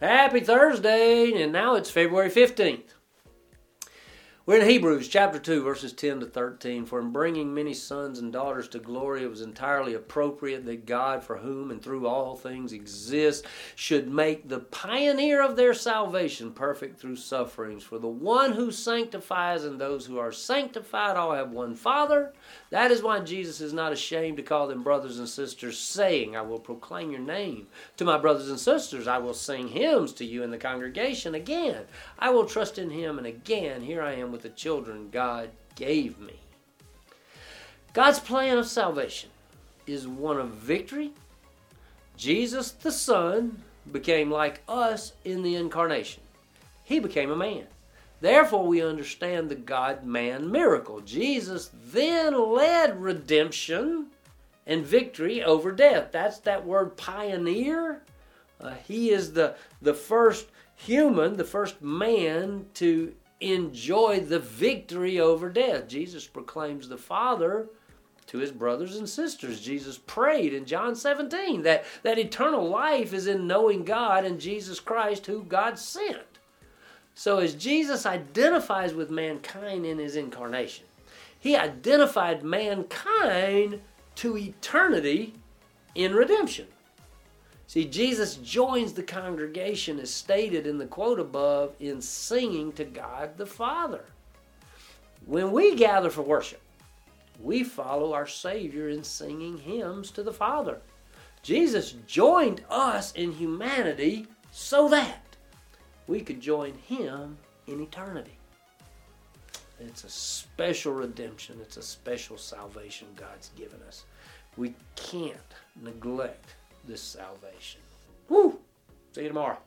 Happy Thursday, and now it's February 15th. We're in Hebrews chapter 2, verses 10 to 13. For in bringing many sons and daughters to glory, it was entirely appropriate that God, for whom and through all things exist, should make the pioneer of their salvation perfect through sufferings. For the one who sanctifies and those who are sanctified all have one Father. That is why Jesus is not ashamed to call them brothers and sisters, saying, I will proclaim your name. To my brothers and sisters, I will sing hymns to you in the congregation. Again, I will trust in him, and again, here I am with the children God gave me. God's plan of salvation is one of victory. Jesus, the Son, became like us in the incarnation. He became a man. Therefore, we understand the God man miracle. Jesus then led redemption and victory over death. That's that word pioneer. Uh, he is the, the first human, the first man to enjoy the victory over death. Jesus proclaims the Father to his brothers and sisters. Jesus prayed in John 17 that, that eternal life is in knowing God and Jesus Christ, who God sent. So, as Jesus identifies with mankind in his incarnation, he identified mankind to eternity in redemption. See, Jesus joins the congregation as stated in the quote above in singing to God the Father. When we gather for worship, we follow our Savior in singing hymns to the Father. Jesus joined us in humanity so that we could join Him in eternity. It's a special redemption, it's a special salvation God's given us. We can't neglect this salvation. Woo! See you tomorrow.